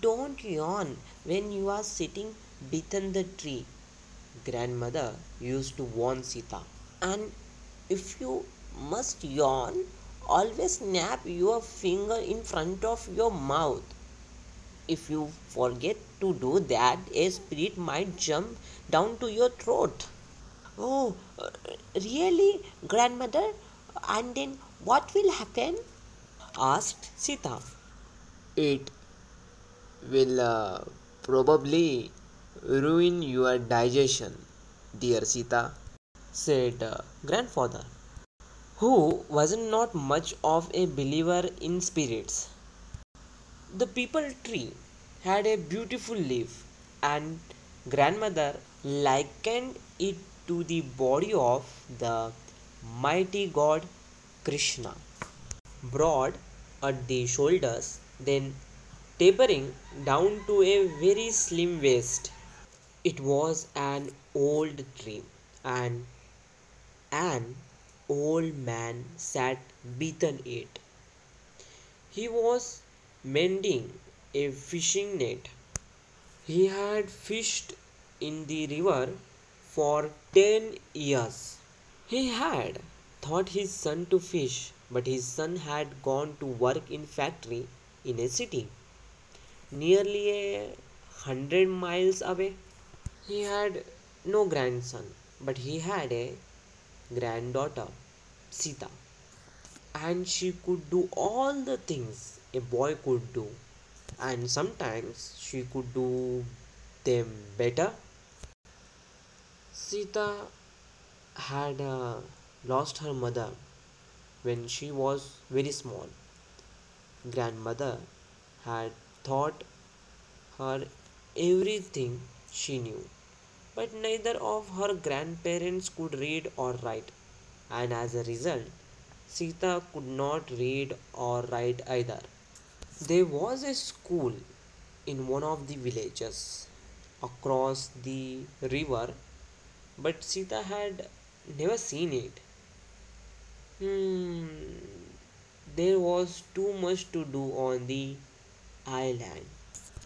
Don't yawn when you are sitting beneath the tree, grandmother used to warn Sita. And if you must yawn, always snap your finger in front of your mouth. If you forget to do that, a spirit might jump down to your throat. Oh, really, grandmother? And then what will happen? asked Sita. It will uh, probably ruin your digestion, dear Sita, said uh, grandfather, who was not not much of a believer in spirits. The peepul tree had a beautiful leaf, and grandmother likened it to the body of the mighty god Krishna, broad at the shoulders, then tapering down to a very slim waist. It was an old tree, and an old man sat beneath it. He was mending a fishing net. He had fished in the river for ten years. He had taught his son to fish, but his son had gone to work in factory in a city nearly a hundred miles away. He had no grandson, but he had a granddaughter, Sita, and she could do all the things a boy could do, and sometimes she could do them better. Sita had uh, lost her mother when she was very small. Grandmother had taught her everything she knew, but neither of her grandparents could read or write, and as a result, Sita could not read or write either. There was a school in one of the villages across the river, but Sita had never seen it. Hmm, there was too much to do on the island.